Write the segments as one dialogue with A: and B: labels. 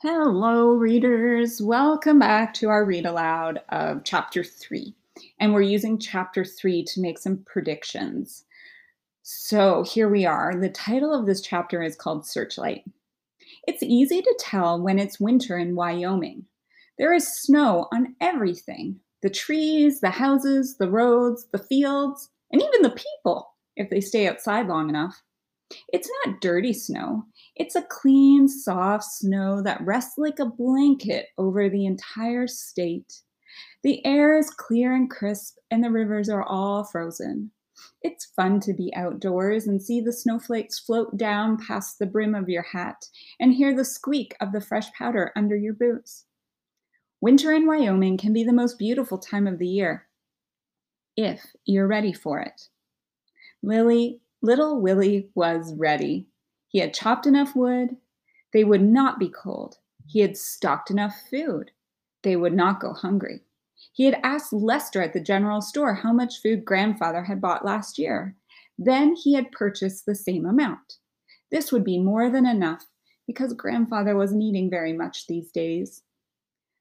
A: Hello, readers. Welcome back to our read aloud of chapter three. And we're using chapter three to make some predictions. So here we are. The title of this chapter is called Searchlight. It's easy to tell when it's winter in Wyoming. There is snow on everything the trees, the houses, the roads, the fields, and even the people, if they stay outside long enough. It's not dirty snow. It's a clean, soft snow that rests like a blanket over the entire state. The air is clear and crisp, and the rivers are all frozen. It's fun to be outdoors and see the snowflakes float down past the brim of your hat and hear the squeak of the fresh powder under your boots. Winter in Wyoming can be the most beautiful time of the year if you're ready for it. Lily Little Willy was ready. He had chopped enough wood. They would not be cold. He had stocked enough food. They would not go hungry. He had asked Lester at the general store how much food grandfather had bought last year. Then he had purchased the same amount. This would be more than enough because grandfather wasn't eating very much these days.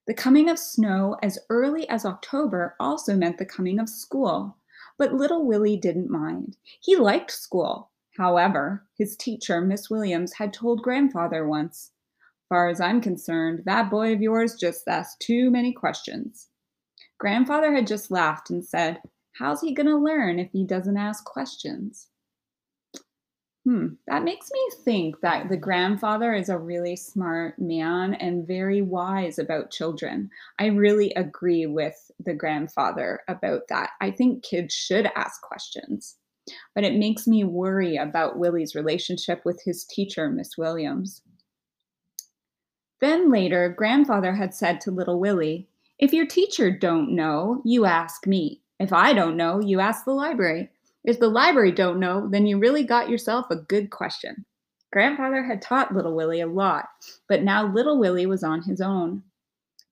A: The coming of snow as early as October also meant the coming of school. But little Willy didn't mind. He liked school. However, his teacher, Miss Williams, had told grandfather once, Far as I'm concerned, that boy of yours just asked too many questions. Grandfather had just laughed and said, How's he going to learn if he doesn't ask questions? Hmm, that makes me think that the grandfather is a really smart man and very wise about children. I really agree with the grandfather about that. I think kids should ask questions, but it makes me worry about Willy's relationship with his teacher, Miss Williams. Then later, grandfather had said to little Willy, If your teacher don't know, you ask me. If I don't know, you ask the library. If the library don't know, then you really got yourself a good question. Grandfather had taught little Willy a lot, but now little Willy was on his own.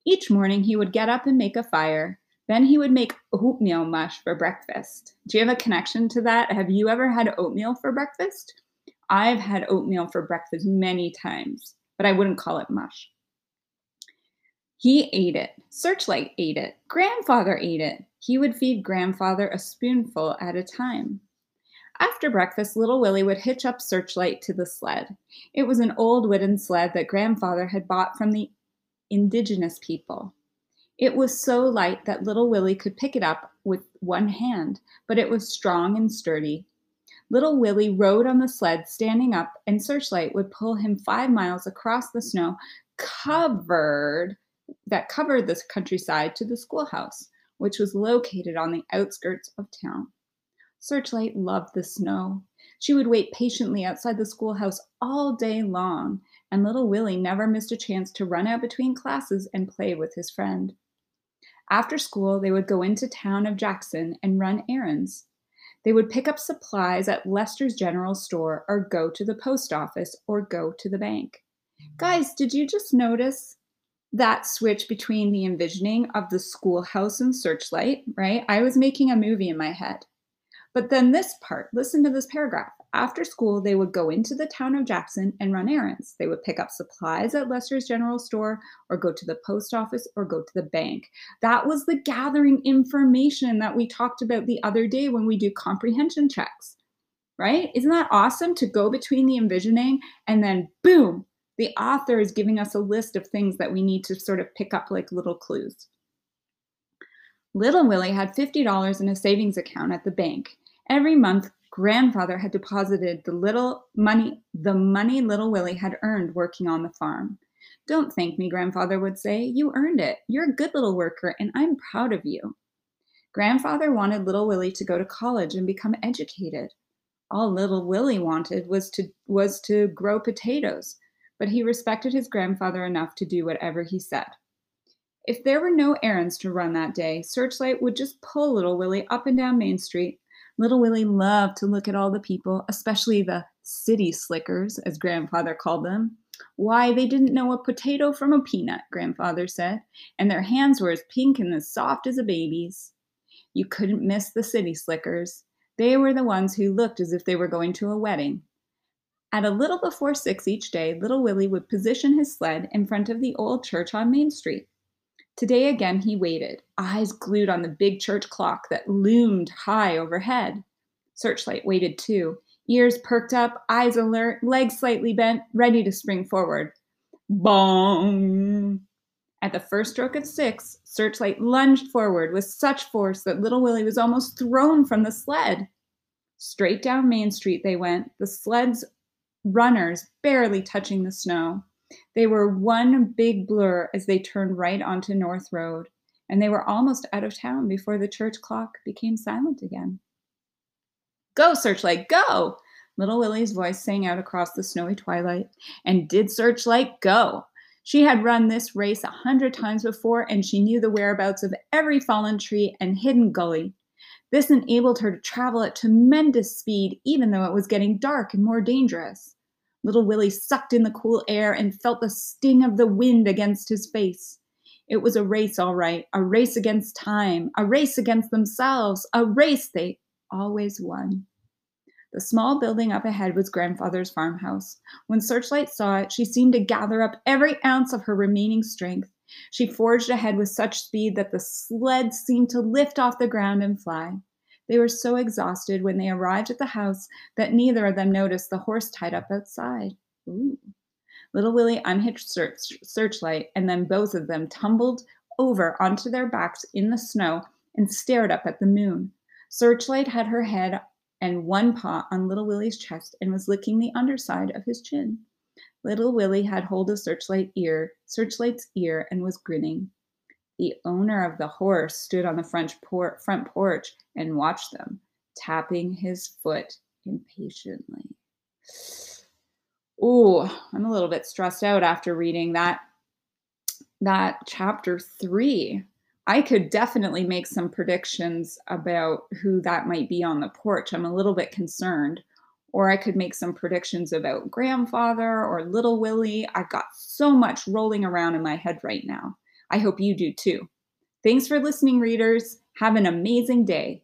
A: Each morning he would get up and make a fire. Then he would make oatmeal mush for breakfast. Do you have a connection to that? Have you ever had oatmeal for breakfast? I've had oatmeal for breakfast many times, but I wouldn't call it mush. He ate it. Searchlight ate it. Grandfather ate it. He would feed grandfather a spoonful at a time. After breakfast, little Willy would hitch up Searchlight to the sled. It was an old wooden sled that grandfather had bought from the indigenous people. It was so light that little Willy could pick it up with one hand, but it was strong and sturdy. Little Willy rode on the sled standing up, and Searchlight would pull him five miles across the snow covered that covered the countryside to the schoolhouse, which was located on the outskirts of town. Searchlight loved the snow. She would wait patiently outside the schoolhouse all day long, and little Willy never missed a chance to run out between classes and play with his friend. After school, they would go into town of Jackson and run errands. They would pick up supplies at Lester's general store or go to the post office or go to the bank. Guys, did you just notice that switch between the envisioning of the schoolhouse and searchlight, right? I was making a movie in my head. But then this part, listen to this paragraph. After school, they would go into the town of Jackson and run errands. They would pick up supplies at Lester's general store or go to the post office or go to the bank. That was the gathering information that we talked about the other day when we do comprehension checks, right? Isn't that awesome to go between the envisioning and then boom, the author is giving us a list of things that we need to sort of pick up like little clues. Little Willy had $50 in a savings account at the bank. Every month, grandfather had deposited the little money, the money little Willy had earned working on the farm. Don't thank me, grandfather would say. You earned it. You're a good little worker, and I'm proud of you. Grandfather wanted little Willy to go to college and become educated. All little Willy wanted was to was to grow potatoes but he respected his grandfather enough to do whatever he said. If there were no errands to run that day, Searchlight would just pull little Willy up and down Main Street. Little Willy loved to look at all the people, especially the city slickers, as grandfather called them. Why, they didn't know a potato from a peanut, grandfather said, and their hands were as pink and as soft as a baby's. You couldn't miss the city slickers. They were the ones who looked as if they were going to a wedding. At a little before six each day, little Willy would position his sled in front of the old church on Main Street. Today again he waited, eyes glued on the big church clock that loomed high overhead. Searchlight waited too, ears perked up, eyes alert, legs slightly bent, ready to spring forward. Bong! At the first stroke of six, Searchlight lunged forward with such force that little Willy was almost thrown from the sled. Straight down Main Street they went, the sled's runners barely touching the snow. They were one big blur as they turned right onto North Road, and they were almost out of town before the church clock became silent again. Go, Searchlight, go! Little Willy's voice sang out across the snowy twilight. And did Searchlight go? She had run this race a hundred times before, and she knew the whereabouts of every fallen tree and hidden gully. This enabled her to travel at tremendous speed, even though it was getting dark and more dangerous. Little Willy sucked in the cool air and felt the sting of the wind against his face. It was a race, all right, a race against time, a race against themselves, a race they always won. The small building up ahead was grandfather's farmhouse. When Searchlight saw it, she seemed to gather up every ounce of her remaining strength. She forged ahead with such speed that the sled seemed to lift off the ground and fly. They were so exhausted when they arrived at the house that neither of them noticed the horse tied up outside. Ooh. Little Willy unhitched search, Searchlight, and then both of them tumbled over onto their backs in the snow and stared up at the moon. Searchlight had her head and one paw on Little Willy's chest and was licking the underside of his chin. Little Willy had hold of Searchlight ear, Searchlight's ear, and was grinning. The owner of the horse stood on the front, por- front porch and watched them, tapping his foot impatiently. Oh, I'm a little bit stressed out after reading that that chapter 3. I could definitely make some predictions about who that might be on the porch. I'm a little bit concerned. Or I could make some predictions about grandfather or little Willy. I've got so much rolling around in my head right now. I hope you do too. Thanks for listening, readers. Have an amazing day.